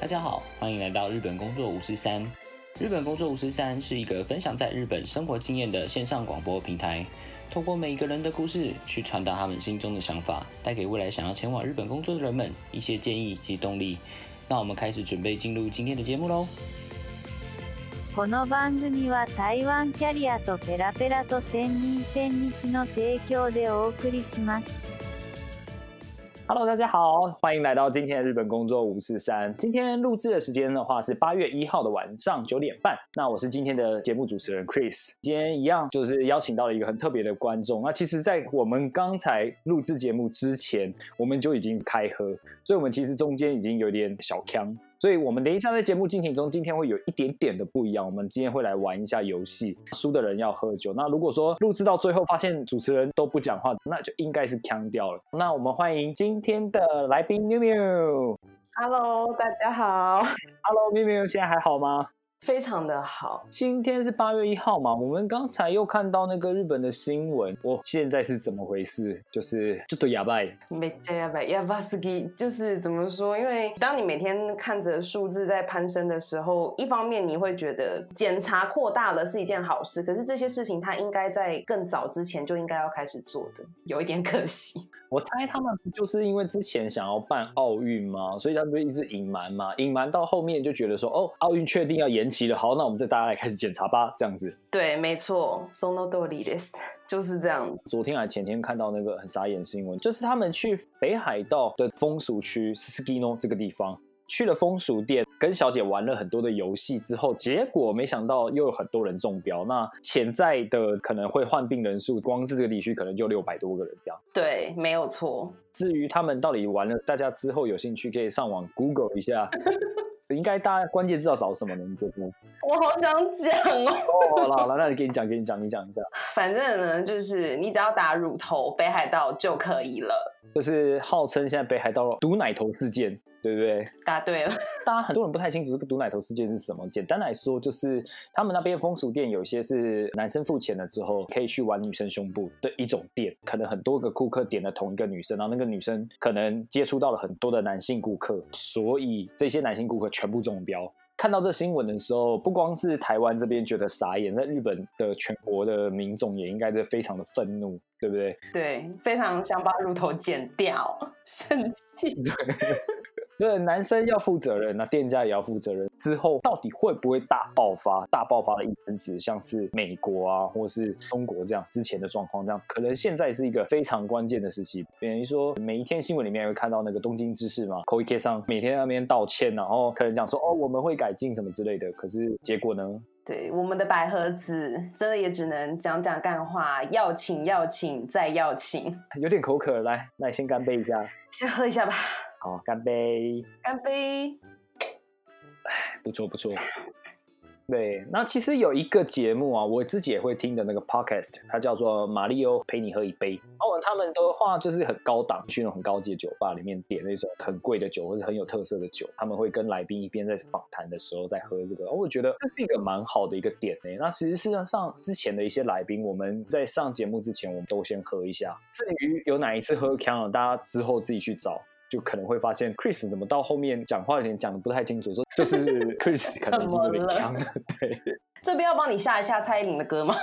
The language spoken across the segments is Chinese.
大家好，欢迎来到日本工作五十三。日本工作五十三是一个分享在日本生活经验的线上广播平台，透过每一个人的故事，去传达他们心中的想法，带给未来想要前往日本工作的人们一些建议及动力。那我们开始准备进入今天的节目喽。この番組は台湾キャリアとペラペラと千人千日の提供でお送りします。 Hello，大家好，欢迎来到今天的日本工作五四三。今天录制的时间的话是八月一号的晚上九点半。那我是今天的节目主持人 Chris。今天一样就是邀请到了一个很特别的观众。那其实，在我们刚才录制节目之前，我们就已经开喝，所以我们其实中间已经有点小呛。所以我们等一下在节目进行中，今天会有一点点的不一样。我们今天会来玩一下游戏，输的人要喝酒。那如果说录制到最后发现主持人都不讲话，那就应该是腔掉了。那我们欢迎今天的来宾喵喵。Hello，大家好，Hello，喵喵，现在还好吗？非常的好。今天是八月一号嘛，我们刚才又看到那个日本的新闻，我现在是怎么回事？就是就对哑巴，没这样吧，亚巴斯基就是怎么说？因为当你每天看着数字在攀升的时候，一方面你会觉得检查扩大了是一件好事，可是这些事情它应该在更早之前就应该要开始做的，有一点可惜。我猜他们不就是因为之前想要办奥运吗？所以他们就一直隐瞒嘛，隐瞒到后面就觉得说，哦，奥运确定要延期了，好，那我们再大家来开始检查吧，这样子。对，没错，sono d o l i e s 就是这样子。昨天还前天看到那个很傻眼的新闻，就是他们去北海道的风俗区 s k i n o 这个地方。去了风俗店，跟小姐玩了很多的游戏之后，结果没想到又有很多人中标。那潜在的可能会患病人数，光是这个地区可能就六百多个人这样。对，没有错。至于他们到底玩了，大家之后有兴趣可以上网 Google 一下。应该大家关键知道找什么呢？你觉得？我好想讲哦。哦，好了好了，那你给你讲，给你讲，你讲一下。反正呢，就是你只要打乳头北海道就可以了。就是号称现在北海道毒奶头事件，对不对？答对了。大家很多人不太清楚这个毒奶头事件是什么。简单来说，就是他们那边风俗店有些是男生付钱了之后可以去玩女生胸部的一种店，可能很多个顾客点了同一个女生，然后那个女生可能接触到了很多的男性顾客，所以这些男性顾客全部中标。看到这新闻的时候，不光是台湾这边觉得傻眼，在日本的全国的民众也应该是非常的愤怒，对不对？对，非常想把乳头剪掉，生气。对，男生要负责任，那店家也要负责任。之后到底会不会大爆发？大爆发的意思指像是美国啊，或是中国这样之前的状况这样，可能现在是一个非常关键的时期。等于说，每一天新闻里面会看到那个东京知事嘛 k o i k 上每天那边道歉，然后可能讲说哦我们会改进什么之类的，可是结果呢？对，我们的百合子真的也只能讲讲干话，要请要请再要请，有点口渴，来，那你先干杯一下，先喝一下吧。好，干杯，干杯！不错不错。对，那其实有一个节目啊，我自己也会听的那个 podcast，它叫做《马里欧陪你喝一杯》。哦，他们的话就是很高档，去那种很高级的酒吧里面点那种很贵的酒，或者很有特色的酒，他们会跟来宾一边在访谈的时候在喝这个。哦，我觉得这是一个蛮好的一个点呢。那其实事实上，之前的一些来宾，我们在上节目之前，我们都先喝一下。至于有哪一次喝 a n 大家之后自己去找。就可能会发现 Chris 怎么到后面讲话有点讲的不太清楚，说就是 Chris 可能已经有点强了，对。这边要帮你下一下蔡依林的歌吗？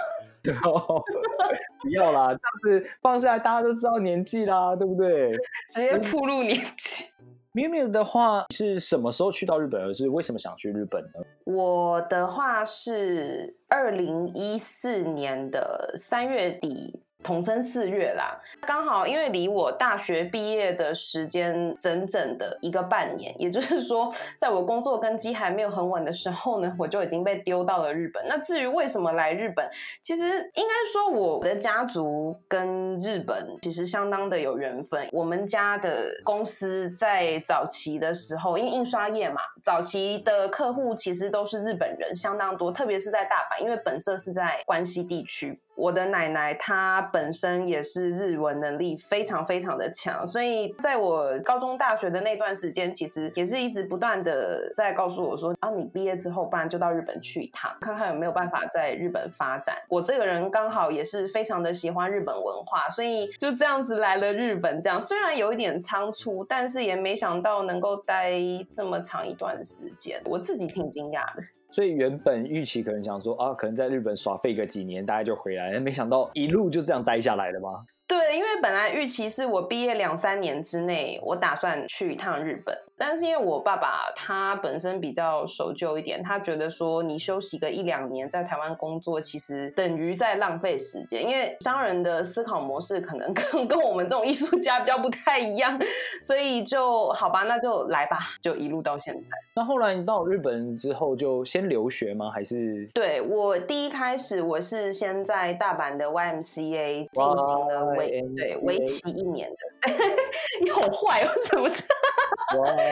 不要啦，这样子放下来大家都知道年纪啦，对不对？直接暴露年纪 mi 的话是什么时候去到日本，而是为什么想去日本呢？我的话是二零一四年的三月底。统称四月啦，刚好因为离我大学毕业的时间整整的一个半年，也就是说，在我工作根基还没有很稳的时候呢，我就已经被丢到了日本。那至于为什么来日本，其实应该说我的家族跟日本其实相当的有缘分。我们家的公司在早期的时候，因为印刷业嘛，早期的客户其实都是日本人，相当多，特别是在大阪，因为本社是在关西地区。我的奶奶她本身也是日文能力非常非常的强，所以在我高中、大学的那段时间，其实也是一直不断的在告诉我说：啊，你毕业之后，不然就到日本去一趟，看看有没有办法在日本发展。我这个人刚好也是非常的喜欢日本文化，所以就这样子来了日本。这样虽然有一点仓促，但是也没想到能够待这么长一段时间，我自己挺惊讶的。所以原本预期可能想说啊，可能在日本耍废个几年，大家就回来，没想到一路就这样待下来了吗？对，因为本来预期是我毕业两三年之内，我打算去一趟日本。但是因为我爸爸他本身比较守旧一点，他觉得说你休息个一两年在台湾工作，其实等于在浪费时间。因为商人的思考模式可能 跟跟我们这种艺术家比较不太一样，所以就好吧，那就来吧，就一路到现在。那后来你到日本之后就先留学吗？还是？对我第一开始我是先在大阪的 YMCA 进行了为对为期一年的。你好坏哦，怎么？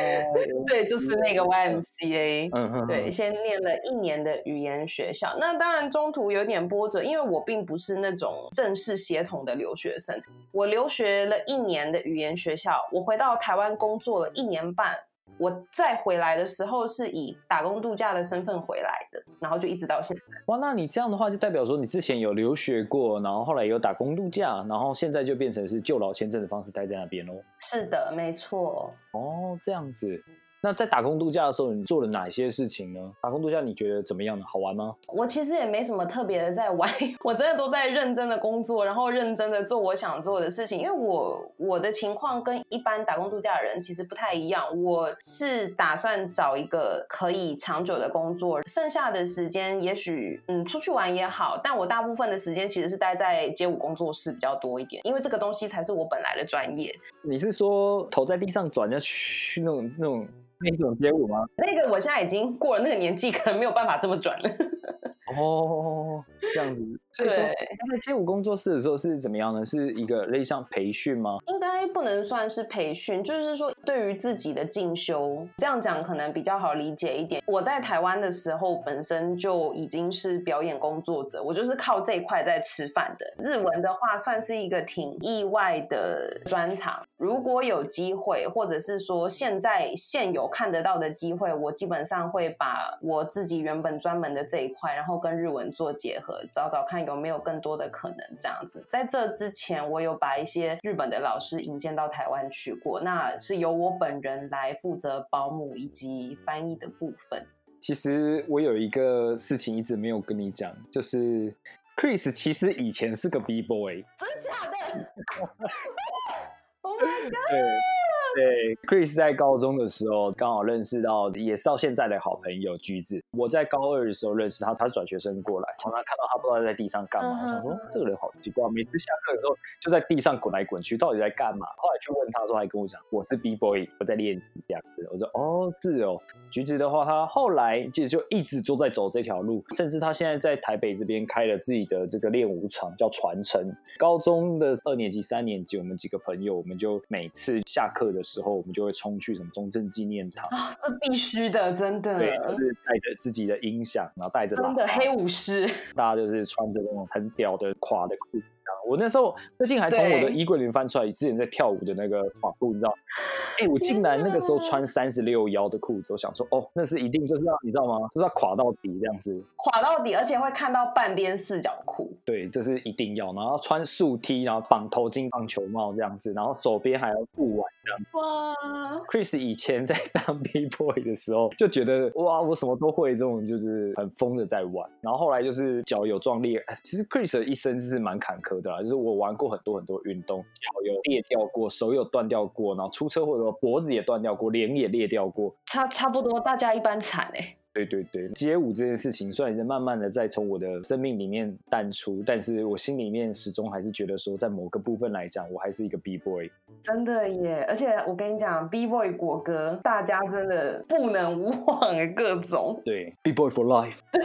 对，就是那个 YMCA，嗯对，先念了一年的语言学校。那当然中途有点波折，因为我并不是那种正式协同的留学生。我留学了一年的语言学校，我回到台湾工作了一年半。我再回来的时候是以打工度假的身份回来的，然后就一直到现在。哇，那你这样的话就代表说你之前有留学过，然后后来有打工度假，然后现在就变成是就劳签证的方式待在那边喽？是的，没错。哦，这样子。那在打工度假的时候，你做了哪些事情呢？打工度假你觉得怎么样呢？好玩吗？我其实也没什么特别的在玩，我真的都在认真的工作，然后认真的做我想做的事情。因为我我的情况跟一般打工度假的人其实不太一样，我是打算找一个可以长久的工作，剩下的时间也许嗯出去玩也好，但我大部分的时间其实是待在街舞工作室比较多一点，因为这个东西才是我本来的专业。你是说头在地上转要去那种那种？那种街舞吗？那个我现在已经过了那个年纪，可能没有办法这么转了。哦，这样子。所以说，在街舞工作室的时候是怎么样呢？是一个类似像培训吗？应该不能算是培训，就是说对于自己的进修，这样讲可能比较好理解一点。我在台湾的时候，本身就已经是表演工作者，我就是靠这一块在吃饭的。日文的话，算是一个挺意外的专长。如果有机会，或者是说现在现有看得到的机会，我基本上会把我自己原本专门的这一块，然后跟日文做结合，找找看。有没有更多的可能？这样子，在这之前，我有把一些日本的老师引荐到台湾去过，那是由我本人来负责保姆以及翻译的部分。其实我有一个事情一直没有跟你讲，就是 Chris 其实以前是个 B boy，真假的？Oh my god！对，Chris 在高中的时候刚好认识到，也是到现在的好朋友橘子。我在高二的时候认识他，他是转学生过来，从他看到他不知道在地上干嘛，我想说这个人好奇怪，每次下课的时候就在地上滚来滚去，到底在干嘛？后来去问他的时候，还跟我讲我是 B boy，我在练习这样子。我说哦，是哦。橘子的话，他后来其实就一直都在走这条路，甚至他现在在台北这边开了自己的这个练舞场，叫传承。高中的二年级、三年级，我们几个朋友，我们就每次下课的。时候，我们就会冲去什么中正纪念堂啊，这必须的，真的。对，就是带着自己的音响，然后带着真的黑武士，大家就是穿着那种很屌的垮的裤子。我那时候最近还从我的衣柜里面翻出来之前在跳舞的那个垮裤，你知道？哎，我竟然那个时候穿三十六腰的裤子，我想说，哦，那是一定就是要你知道吗？就是要垮到底这样子，垮到底，而且会看到半边四角裤。对，这是一定要，然后穿竖 T，然后绑头巾、棒球帽这样子，然后手边还要护腕这样。哇！Chris 以前在当 B boy 的时候就觉得，哇，我什么都会，这种就是很疯的在玩。然后后来就是脚有壮裂，其实 Chris 的一生就是蛮坎坷的。就是我玩过很多很多运动，脚有裂掉过，手有断掉过，然后出车祸的时候脖子也断掉过，脸也裂掉过，差差不多，大家一般惨哎。对对对，街舞这件事情虽然是慢慢的在从我的生命里面淡出，但是我心里面始终还是觉得说，在某个部分来讲，我还是一个 B boy。真的耶，而且我跟你讲，B boy 国歌，大家真的不能无忘哎，各种。对，B boy for life。对。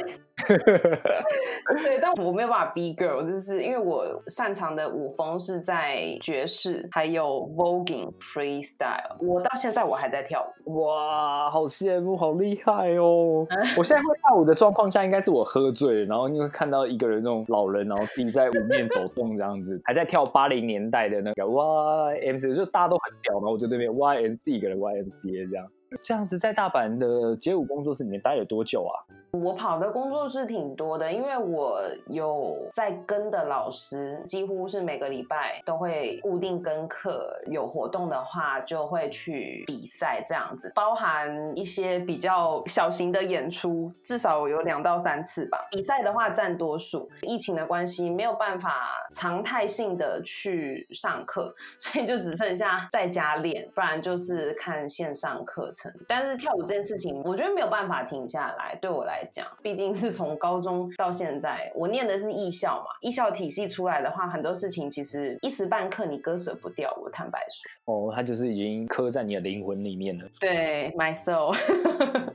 对，但我没有办法 B girl，就是因为我擅长的舞风是在爵士，还有 voguing freestyle。我到现在我还在跳舞，哇，好羡慕，好厉害哦！我现在会跳舞的状况下，应该是我喝醉，然后你会看到一个人那种老人，然后自己在舞面抖动这样子，还在跳八零年代的那个 YMC，就大家都很屌，然后我在那边 YMC 一个人 YMC 这样，这样子在大阪的街舞工作室里面待了多久啊？我跑的工作室挺多的，因为我有在跟的老师，几乎是每个礼拜都会固定跟课，有活动的话就会去比赛这样子，包含一些比较小型的演出，至少有两到三次吧。比赛的话占多数，疫情的关系没有办法常态性的去上课，所以就只剩下在家练，不然就是看线上课程。但是跳舞这件事情，我觉得没有办法停下来，对我来讲，毕竟是从高中到现在，我念的是艺校嘛，艺校体系出来的话，很多事情其实一时半刻你割舍不掉。我坦白说，哦，他就是已经刻在你的灵魂里面了。对，my soul。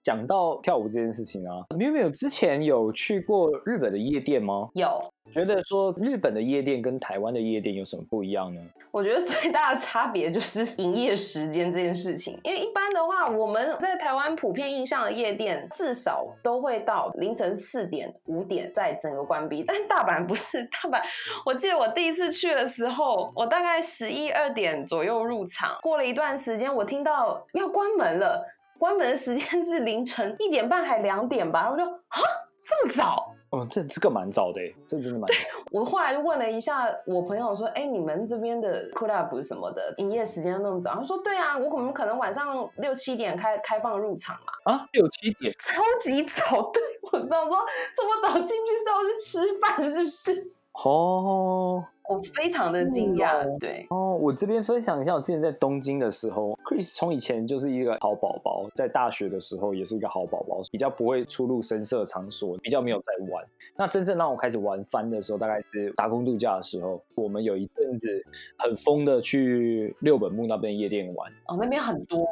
讲到跳舞这件事情啊，你有没有之前有去过日本的夜店吗？有，觉得说日本的夜店跟台湾的夜店有什么不一样呢？我觉得最大的差别就是营业时间这件事情，因为一般的话，我们在台湾普遍印象的夜店至少都会到凌晨四点、五点在整个关闭，但大阪不是，大阪我记得我第一次去的时候，我大概十一二点左右入场，过了一段时间，我听到要关门了，关门的时间是凌晨一点半还两点吧，我就啊这么早。哦，这这个蛮早的诶，这真的蛮早。我后来就问了一下我朋友说：“哎，你们这边的 club 什么的营业时间那么早？”他说：“对啊，我可能可能晚上六七点开开放入场嘛。”啊，六七点，超级早。对我想说这么早进去是要去吃饭是不是？哦，我非常的惊讶。对，哦，我这边分享一下，我之前在东京的时候，Chris 从以前就是一个好宝宝，在大学的时候也是一个好宝宝，比较不会出入深色场所，比较没有在玩。那真正让我开始玩翻的时候，大概是打工度假的时候，我们有一阵子很疯的去六本木那边夜店玩。哦，那边很多。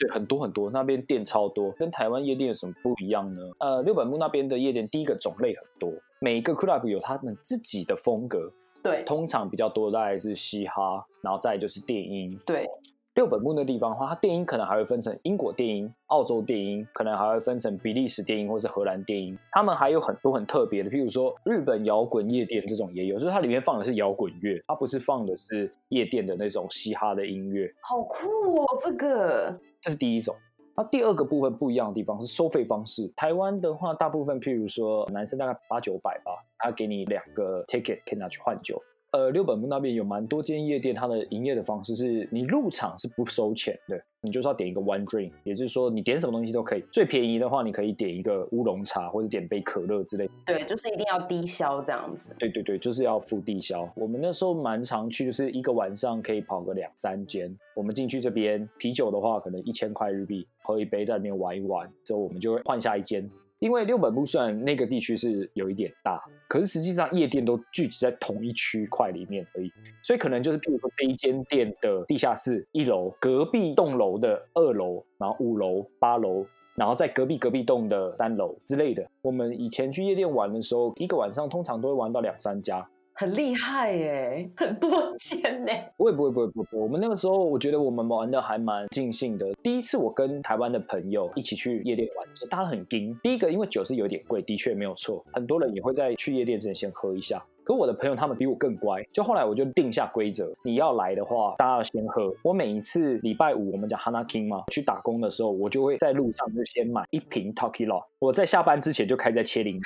对，很多很多，那边店超多，跟台湾夜店有什么不一样呢？呃，六本木那边的夜店，第一个种类很多，每一个 club 有他们自己的风格。对，通常比较多大概是嘻哈，然后再就是电音。对。六本木那地方的话，它电音可能还会分成英国电音、澳洲电音，可能还会分成比利时电音或是荷兰电音。他们还有很多很特别的，譬如说日本摇滚夜店这种也有，就是它里面放的是摇滚乐，它不是放的是夜店的那种嘻哈的音乐。好酷哦，这个这是第一种。那第二个部分不一样的地方是收费方式。台湾的话，大部分譬如说男生大概八九百吧，他给你两个 ticket 可以拿去换酒。呃，六本木那边有蛮多间夜店，它的营业的方式是你入场是不收钱的，你就是要点一个 one drink，也就是说你点什么东西都可以。最便宜的话，你可以点一个乌龙茶或者点杯可乐之类。对，就是一定要低消这样子。对对对，就是要付低消。我们那时候蛮常去，就是一个晚上可以跑个两三间。我们进去这边啤酒的话，可能一千块日币，喝一杯在里面玩一玩，之后我们就会换下一间。因为六本木虽然那个地区是有一点大，可是实际上夜店都聚集在同一区块里面而已，所以可能就是譬如说这一间店的地下室一楼，隔壁栋楼的二楼，然后五楼、八楼，然后在隔壁隔壁栋的三楼之类的。我们以前去夜店玩的时候，一个晚上通常都会玩到两三家。很厉害耶，很多 钱呢。不会不会不会不会，我们那个时候我觉得我们玩的还蛮尽兴的。第一次我跟台湾的朋友一起去夜店玩，大家很惊。第一个因为酒是有点贵，的确没有错，很多人也会在去夜店之前先喝一下。可我的朋友他们比我更乖，就后来我就定下规则，你要来的话，大家要先喝。我每一次礼拜五我们讲 Hana King 嘛，去打工的时候，我就会在路上就先买一瓶 Talkie Law，我在下班之前就开在切零，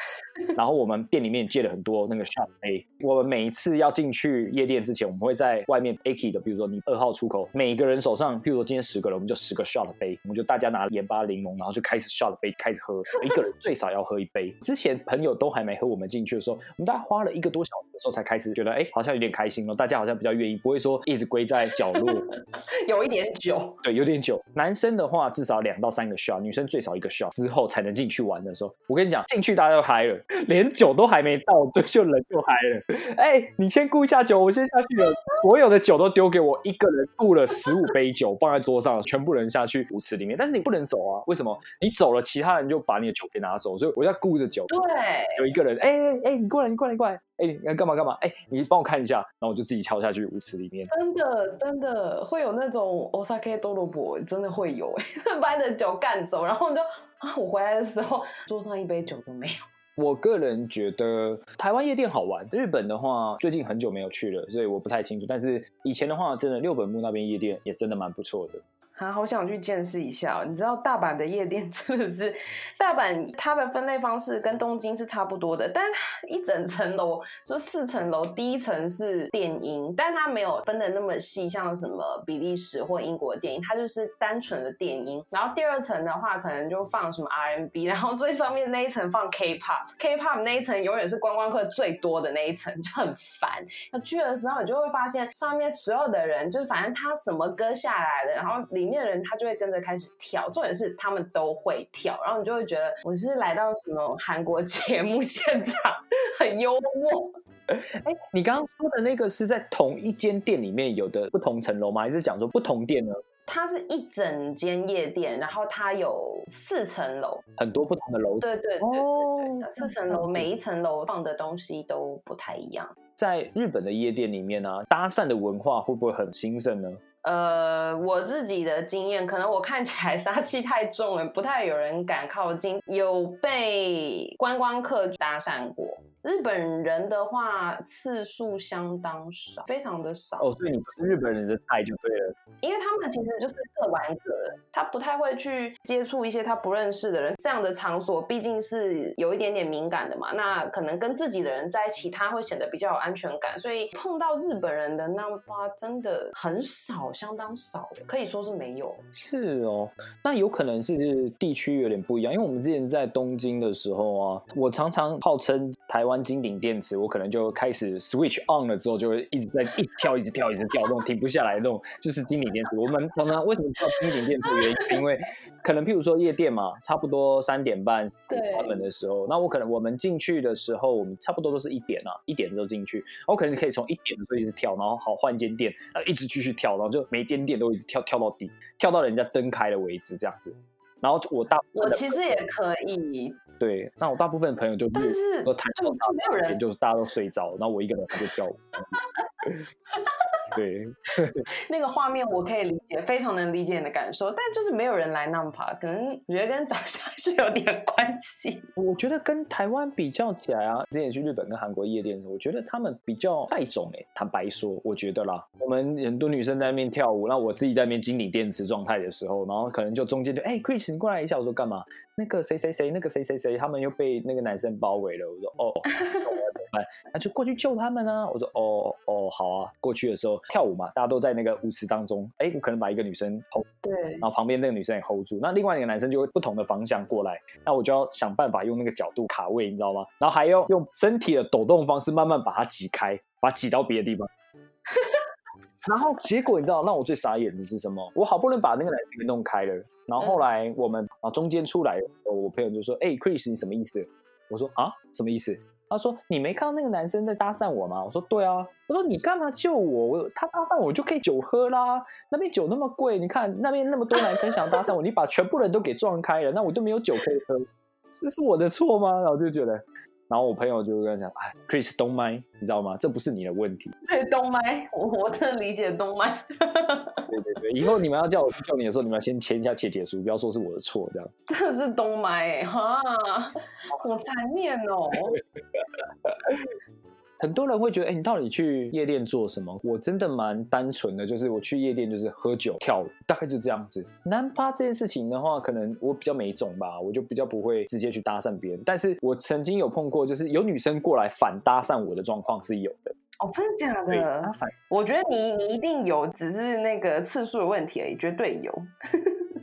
然后我们店里面借了很多那个 shot 杯。我们每一次要进去夜店之前，我们会在外面 A K 的，比如说你二号出口，每个人手上，譬如说今天十个人，我们就十个 shot 杯，我们就大家拿盐巴柠檬，然后就开始 shot 杯开始喝，一个人最少要喝一杯。之前朋友都还没和我们进去的时候，我们大概花了一个多小时的时候才开始。觉得哎，好像有点开心了，大家好像比较愿意，不会说一直归在角落。有一点久，对，有点久。男生的话至少两到三个 shot，女生最少一个 shot 之后才能进去玩的时候，我跟你讲，进去大家都嗨了，连酒都还没到，就就人就嗨了。哎，你先顾一下酒，我先下去了。所有的酒都丢给我一个人，顾了十五杯酒放在桌上，全部人下去舞池里面。但是你不能走啊，为什么？你走了，其他人就把你的酒给拿走，所以我要顾着酒。对，有一个人，哎哎哎，你过来，你过来，你过来。哎，你要干嘛干嘛？哎，你帮我看一下，然后我就自己敲下去舞池里面。真的，真的会有那种 Osaka 多罗博，真的会有哎，把你的酒干走，然后你就啊，我回来的时候桌上一杯酒都没有。我个人觉得台湾夜店好玩，日本的话最近很久没有去了，所以我不太清楚。但是以前的话，真的六本木那边夜店也真的蛮不错的。啊，好想去见识一下哦。你知道大阪的夜店 真的是，大阪它的分类方式跟东京是差不多的，但一整层楼就四层楼，第一层是电音，但它没有分的那么细，像什么比利时或英国的电音，它就是单纯的电音。然后第二层的话，可能就放什么 R&B，然后最上面那一层放 K-pop，K-pop 那一层永远是观光客最多的那一层，就很烦。那去的时候，你就会发现上面所有的人，就是反正他什么歌下来了，然后里面的人他就会跟着开始跳，重点是他们都会跳，然后你就会觉得我是来到什么韩国节目现场，很幽默。哎，你刚刚说的那个是在同一间店里面有的不同层楼吗？还是讲说不同店呢？它是一整间夜店，然后它有四层楼，很多不同的楼。对对对对哦对，四层楼每一层楼放的东西都不太一样。在日本的夜店里面呢、啊，搭讪的文化会不会很兴盛呢？呃，我自己的经验，可能我看起来 杀气太重了，不太有人敢靠近。有被观光客搭讪过，日本人的话次数相当少，非常的少。哦，所以你不是日本人的菜就对了。因为他们其实就是各玩各的，他不太会去接触一些他不认识的人。这样的场所毕竟是有一点点敏感的嘛，那可能跟自己的人在一起，他会显得比较有安全感。所以碰到日本人的那吧真的很少，相当少，可以说是没有。是哦，那有可能是地区有点不一样，因为我们之前在东京的时候啊，我常常号称台湾金顶电池，我可能就开始 switch on 了之后，就会一直在一直跳，一直跳，一直跳，那种停不下来那种，就是金顶电池。我们常常为什么叫金顶电池？原因因为可能譬如说夜店嘛，差不多三点半对关门的时候，那我可能我们进去的时候，我们差不多都是一点啊，一点的时候进去，我可能可以从一点的时候一直跳，然后好换间店，呃，一直继续跳，然后就每间店都一直跳跳到底，跳到人家灯开了为止，这样子。然后我大我其实也可以，对，那我大部分朋友就但是都谈就到就没有人就是大家都睡着，然后我一个人就跳舞。对，那个画面我可以理解，非常能理解你的感受，但就是没有人来 Nampa，可能我觉得跟长相是有点关系。我觉得跟台湾比较起来啊，之前去日本跟韩国夜店的时候，我觉得他们比较带种诶、坦白说，我觉得啦，我们很多女生在那边跳舞，那我自己在那边经理电池状态的时候，然后可能就中间就哎、Chris 你过来一下，我说干嘛？那个谁谁谁，那个谁谁谁，他们又被那个男生包围了。我说哦，那我要怎么办？那就过去救他们啊！我说哦哦好啊。过去的时候跳舞嘛，大家都在那个舞池当中，哎，我可能把一个女生 hold，对，然后旁边那个女生也 hold 住，那另外一个男生就会不同的方向过来，那我就要想办法用那个角度卡位，你知道吗？然后还要用身体的抖动方式慢慢把它挤开，把它挤到别的地方。然后结果你知道让我最傻眼的是什么？我好不容易把那个男生给弄开了，然后后来我们啊中间出来我朋友就说：“哎、c h r i s 你什么意思？”我说：“啊，什么意思？”他说：“你没看到那个男生在搭讪我吗？”我说：“对啊。”我说：“你干嘛救我？我他搭讪我就可以酒喝啦，那边酒那么贵，你看那边那么多男生想搭讪我，你把全部人都给撞开了，那我就没有酒可以喝，这是我的错吗？”然后我就觉得，然后我朋友就跟他讲：“哎，Chris 东麦，你知道吗？这不是你的问题。”对东麦，我我真的理解东麦。对对对，以后你们要叫我去救你的时候，你们要先签一下切结书，不要说是我的错，这样。真的是东麦哎，哈，好残念哦。很多人会觉得，哎、你到底去夜店做什么？我真的蛮单纯的，就是我去夜店就是喝酒跳舞，大概就这样子。男趴这件事情的话，可能我比较没种吧，我就比较不会直接去搭讪别人。但是我曾经有碰过，就是有女生过来反搭讪我的状况是有的。哦，真的假，的我觉得你你一定有，只是那个次数的问题而已，绝对有。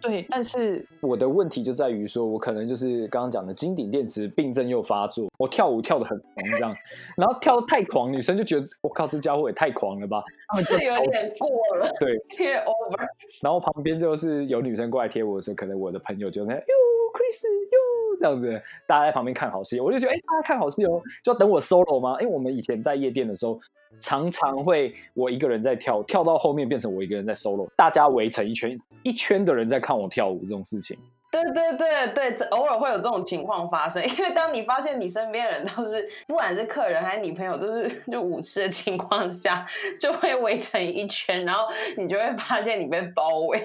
对，但是我的问题就在于说，我可能就是刚刚讲的金顶电池病症又发作，我跳舞跳得很狂这样，然后跳得太狂，女生就觉得我靠，这家伙也太狂了吧，这有点过了，对，有点 over。然后旁边就是有女生过来贴我的时候，可能我的朋友就那哟 Chris 哟这样子，大家在旁边看好戏，我就觉得哎、大家看好戏哦，就要等我 solo 吗？因为我们以前在夜店的时候，常常会我一个人在跳，跳到后面变成我一个人在 solo，大家围成一圈，一圈的人在看我跳舞这种事情。对对对对，偶尔会有这种情况发生，因为当你发现你身边人都是，不管是客人还是女朋友，都是 就舞痴的情况下，就会围成一圈，然后你就会发现你被包围。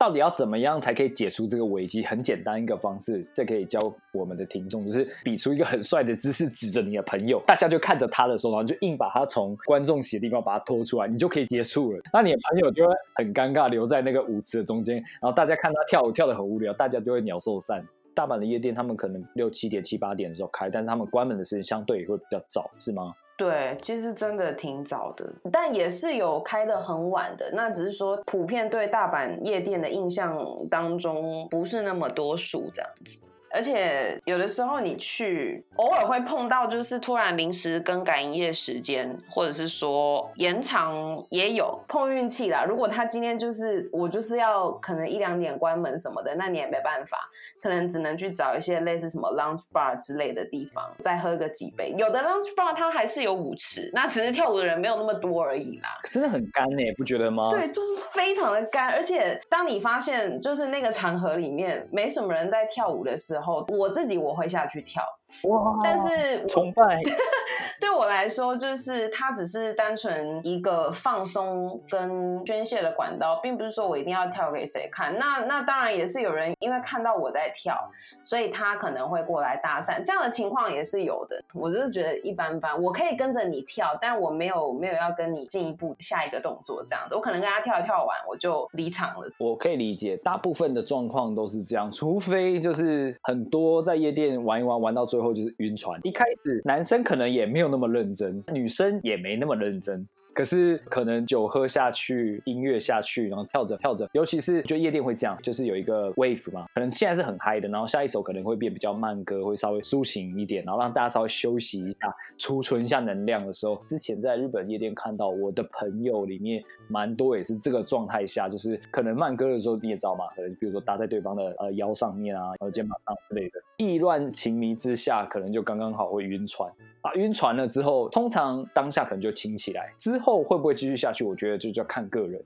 到底要怎么样才可以解除这个危机？很简单一个方式，这可以教我们的听众，就是比出一个很帅的姿势，指着你的朋友，大家就看着他的时候，然后就硬把他从观众席的地方把他拖出来，你就可以结束了。那你的朋友就会很尴尬，留在那个舞池的中间，然后大家看他跳舞跳的很无聊，大家就会鸟兽散。大阪的夜店，他们可能六七点、七八点的时候开，但是他们关门的时间相对也会比较早，是吗？对，其实真的挺早的，但也是有开的很晚的。那只是说，普遍对大阪夜店的印象当中不是那么多数这样子。而且有的时候你去，偶尔会碰到，就是突然临时更改营业时间，或者是说延长也有碰运气啦。如果他今天就是我就是要可能一两点关门什么的，那你也没办法，可能只能去找一些类似什么 lounge bar 之类的地方，再喝个几杯。有的 lounge bar 它还是有舞池，那只是跳舞的人没有那么多而已啦。真的很干呢，不觉得吗？对，就是非常的干。而且当你发现就是那个场合里面没什么人在跳舞的时候，后我自己我会下去跳，哇！但是崇拜 对我来说，就是它只是单纯一个放松跟宣泄的管道，并不是说我一定要跳给谁看。那那当然也是有人因为看到我在跳，所以他可能会过来搭讪，这样的情况也是有的。我就是觉得一般般，我可以跟着你跳，但我没有没有要跟你进一步下一个动作这样子。我可能跟他跳一跳完，我就离场了。我可以理解，大部分的状况都是这样，除非就是很多在夜店玩一玩，玩到最后就是晕船。一开始男生可能也没有那么认真，女生也没那么认真。可是可能酒喝下去，音乐下去，然后跳着跳着，尤其是就夜店会这样，就是有一个 wave 嘛，可能现在是很嗨的，然后下一首可能会变比较慢歌，会稍微抒情一点，然后让大家稍微休息一下，储存一下能量的时候。之前在日本夜店看到我的朋友里面蛮多也是这个状态下，就是可能慢歌的时候你也知道嘛，可能比如说搭在对方的呃腰上面啊，然后肩膀上之类的，意乱情迷之下，可能就刚刚好会晕船。啊，晕船了之后，通常当下可能就清起来，之后会不会继续下去？我觉得就要看个人。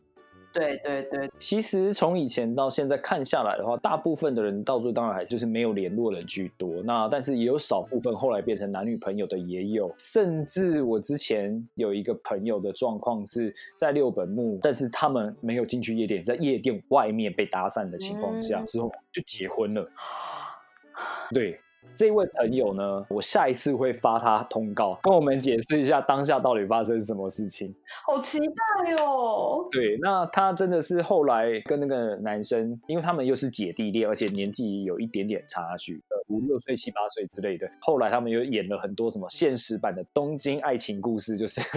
对对对，其实从以前到现在看下来的话，大部分的人到最后当然还是就是没有联络的居多。那但是也有少部分后来变成男女朋友的也有，甚至我之前有一个朋友的状况是在六本木，但是他们没有进去夜店，在夜店外面被搭讪的情况下之后就结婚了。对。这位朋友呢，我下一次会发他通告，跟我们解释一下当下到底发生什么事情。好期待哦！对，那他真的是后来跟那个男生，因为他们又是姐弟恋，而且年纪有一点点差距，五六岁、七八岁之类的。后来他们又演了很多什么现实版的《东京爱情故事》，就是。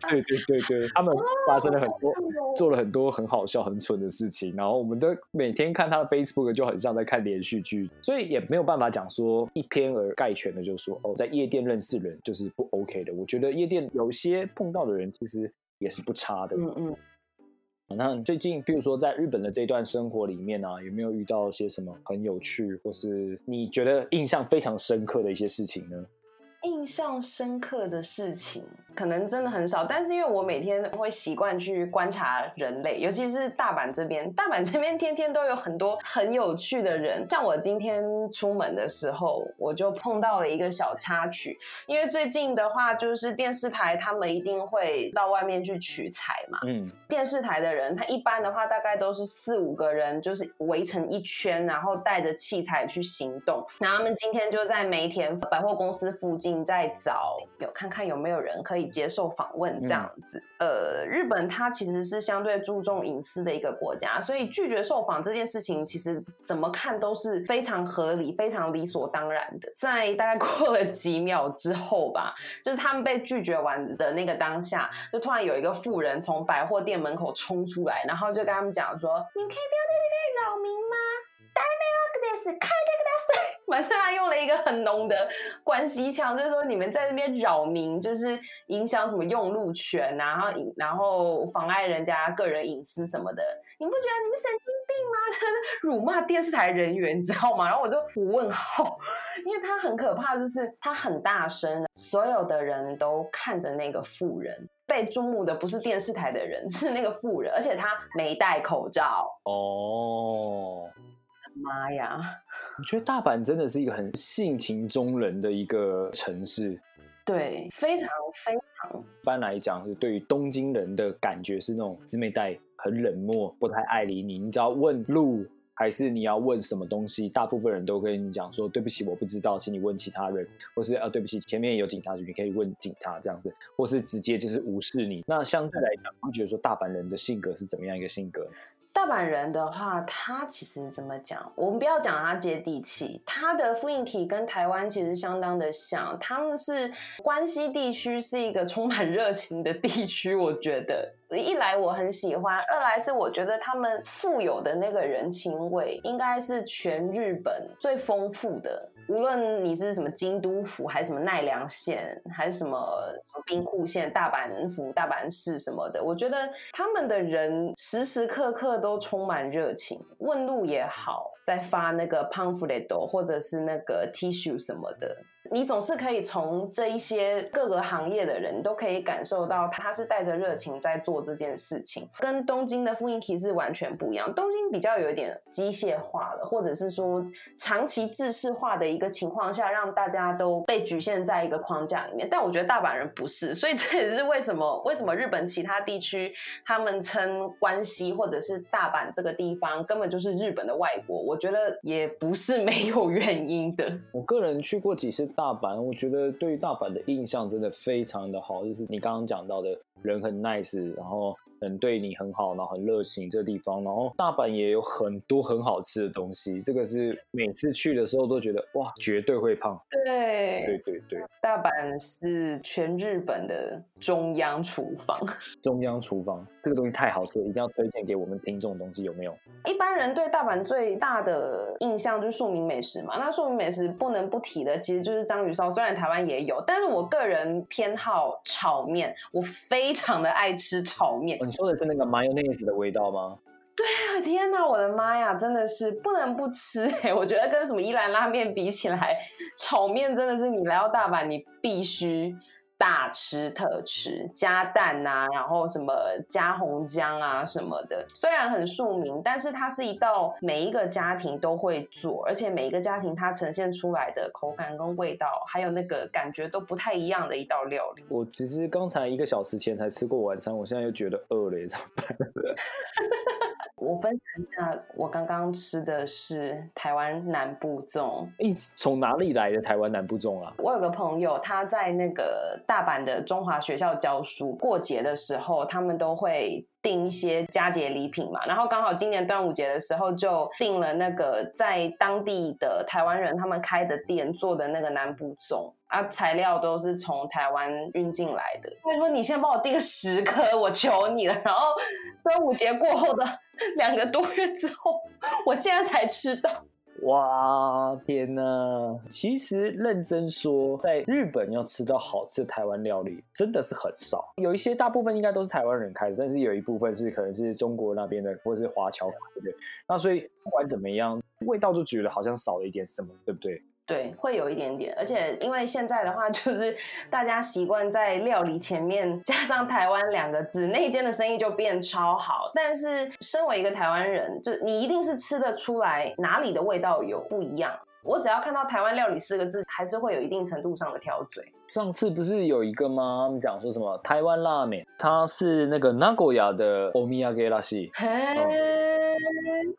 对对对对，他们发生了很多，做了很多很好笑、很蠢的事情。然后我们都每天看他的 Facebook，就很像在看连续剧，所以也没有办法讲说一偏而概全的，就说哦，在夜店认识人就是不 OK 的。我觉得夜店有些碰到的人其实也是不差的。嗯嗯。那最近，比如说在日本的这段生活里面呢，有没有遇到一些什么很有趣，或是你觉得印象非常深刻的一些事情呢？印象深刻的事情可能真的很少，但是因为我每天会习惯去观察人类，尤其是大阪这边，大阪这边天天都有很多很有趣的人。像我今天出门的时候，我就碰到了一个小插曲。因为最近的话，就是电视台他们一定会到外面去取材嘛。嗯，电视台的人他一般的话大概都是四五个人，就是围成一圈，然后带着器材去行动。那他们今天就在梅田百货公司附近。在找有看看有没有人可以接受访问这样子。呃，日本它其实是相对注重隐私的一个国家，所以拒绝受访这件事情，其实怎么看都是非常合理、非常理所当然的。在大概过了几秒之后吧，就是他们被拒绝完的那个当下，就突然有一个妇人从百货店门口冲出来，然后就跟他们讲说：“你可以不要在这边扰民吗？”开那个反正他用了一个很浓的关系腔，就是说你们在那边扰民，就是影响什么用路权啊，然后然后妨碍人家个人隐私什么的，你不觉得你们神经病吗？辱骂电视台人员，你知道吗？然后我就问号，因为他很可怕，就是他很大声，所有的人都看着那个妇人，被注目的不是电视台的人，是那个妇人，而且他没戴口罩。哦。妈呀！我觉得大阪真的是一个很性情中人的一个城市。对，非常非常。一般来讲，是对于东京人的感觉是那种姊妹带很冷漠，不太爱理你。你只要问路。还是你要问什么东西？大部分人都跟你讲说对不起，我不知道，请你问其他人，或是啊对不起，前面有警察局，你可以问警察这样子，或是直接就是无视你。那相对来讲，你觉得说大阪人的性格是怎么样一个性格？大阪人的话，他其实怎么讲？我们不要讲他接地气，他的复印体跟台湾其实相当的像。他们是关西地区是一个充满 热情的地区，我觉得。一来我很喜欢，二来是我觉得他们富有的那个人情味，应该是全日本最丰富的。无论你是什么京都府，还是什么奈良县，还是什么什么兵库县、大阪府、大阪市什么的，我觉得他们的人时时刻刻都充满热情，问路也好，在发那个 pamphlet 或者是那个 tissue 什么的。你总是可以从这一些各个行业的人都可以感受到，他是带着热情在做这件事情，跟东京的复印体是完全不一样。东京比较有一点机械化了，或者是说长期制式化的一个情况下，让大家都被局限在一个框架里面。但我觉得大阪人不是，所以这也是为什么为什么日本其他地区他们称关西或者是大阪这个地方根本就是日本的外国。我觉得也不是没有原因的。我个人去过几次。大阪，我觉得对于大阪的印象真的非常的好，就是你刚刚讲到的人很 nice，然后。很对你很好，然后很热情这个地方，然后大阪也有很多很好吃的东西，这个是每次去的时候都觉得哇，绝对会胖。对，对对对，大阪是全日本的中央厨房。中央厨房这个东西太好吃了，一定要推荐给我们听众。东西有没有？一般人对大阪最大的印象就是庶民美食嘛。那庶民美食不能不提的，其实就是章鱼烧。虽然台湾也有，但是我个人偏好炒面，我非常的爱吃炒面。你说的是那个 mayonnaise 的味道吗？对啊，天哪，我的妈呀，真的是不能不吃哎！我觉得跟什么伊兰拉面比起来，炒面真的是你来到大阪你必须。大吃特吃，加蛋啊，然后什么加红姜啊什么的，虽然很庶民，但是它是一道每一个家庭都会做，而且每一个家庭它呈现出来的口感跟味道，还有那个感觉都不太一样的一道料理。我其实刚才一个小时前才吃过晚餐，我现在又觉得饿了，怎么办？我分享一下，我刚刚吃的是台湾南部粽。哎，从哪里来的台湾南部粽啊？我有个朋友，他在那个大阪的中华学校教书，过节的时候他们都会订一些佳节礼品嘛。然后刚好今年端午节的时候，就订了那个在当地的台湾人他们开的店做的那个南部粽啊，材料都是从台湾运进来的。他说：“你先帮我订十颗，我求你了。”然后端午节过后的。两个多月之后，我现在才吃到。哇，天哪！其实认真说，在日本要吃到好吃的台湾料理，真的是很少。有一些大部分应该都是台湾人开的，但是有一部分是可能是中国那边的，或者是华侨开的。那所以不管怎么样，味道就觉得好像少了一点什么，对不对？对，会有一点点，而且因为现在的话，就是大家习惯在料理前面 加上“台湾”两个字，那间的生意就变超好。但是身为一个台湾人，就你一定是吃得出来哪里的味道有不一样。我只要看到“台湾料理”四个字，还是会有一定程度上的挑嘴。上次不是有一个吗？他们讲说什么台湾拉面，它是那个 Nagoya 的 Omiyage 拉西。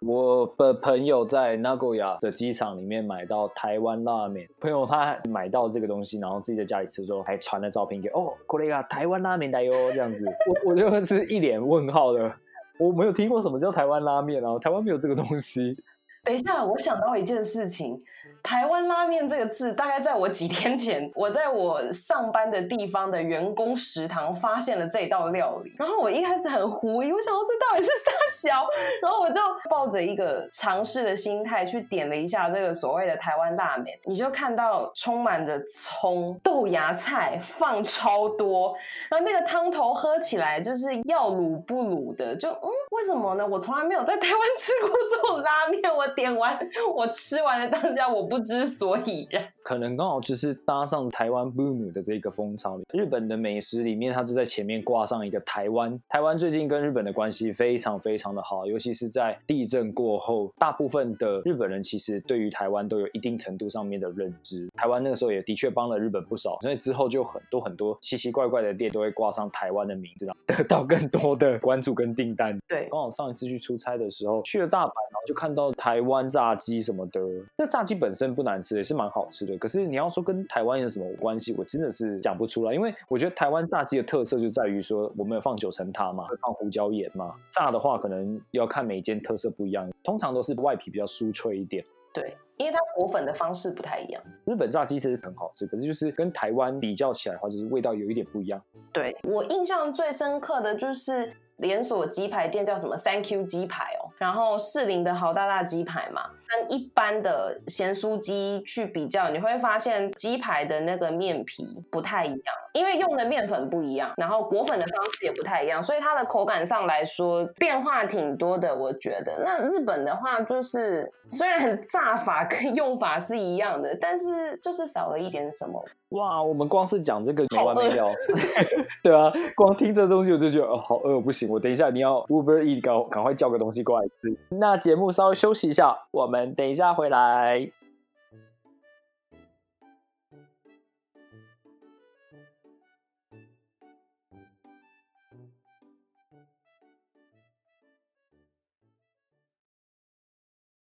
我的朋友在 Nagoya 的机场里面买到台湾拉面，朋友他买到这个东西，然后自己在家里吃之后，还传了照片给哦，过来啊，台湾拉面来哟，这样子，我我就是一脸问号的，我没有听过什么叫台湾拉面啊，台湾没有这个东西。等一下，我想到一件事情。台湾拉面这个字，大概在我几天前，我在我上班的地方的员工食堂发现了这道料理。然后我一开始很狐疑，我想到这到底是啥小，然后我就抱着一个尝试的心态去点了一下这个所谓的台湾拉面。你就看到充满着葱、豆芽菜，放超多，然后那个汤头喝起来就是要卤不卤的，就嗯，为什么呢？我从来没有在台湾吃过这种拉面，我点完，我吃完了当下，我不知所以然。可能刚好就是搭上台湾 boom 的这个风潮。日本的美食里面，它就在前面挂上一个台湾。台湾最近跟日本的关系非常非常的好，尤其是在地震过后，大部分的日本人其实对于台湾都有一定程度上面的认知。台湾那个时候也的确帮了日本不少，所以之后就很多很多奇奇怪怪的店都会挂上台湾的名字，得到更多的关注跟订单。对，刚好上一次去出差的时候去了大阪，然后就看到台湾炸鸡什么的。那炸鸡本身不难吃，也是蛮好吃的。可是你要说跟台湾有什么关系，我真的是讲不出来。因为我觉得台湾炸鸡的特色就在于说，我们有放九层塔嘛，会放胡椒盐嘛。炸的话，可能要看每一间特色不一样，通常都是外皮比较酥脆一点。对，因为它裹粉的方式不太一样。日本炸鸡其实很好吃，可是就是跟台湾比较起来的话，就是味道有一点不一样。对我印象最深刻的就是连锁鸡排店叫什么 Thank You 鸡排哦，然后士林的好大大鸡排嘛，跟一般的咸酥鸡去比较，你会发现鸡排的那个面皮不太一样，因为用的面粉不一样，然后裹粉的方式也不太一样，所以它的口感上来说变化挺多的。我觉得那日本的话，就是虽然炸法跟用法是一样的，但是就是少了一点什么。哇，我们光是讲这个没完没了，对啊，光听这东西我就觉得哦，好饿，不行，我等一下你要 Uber E 赶赶快叫个东西过来吃。那节目稍微休息一下，我们等一下回来。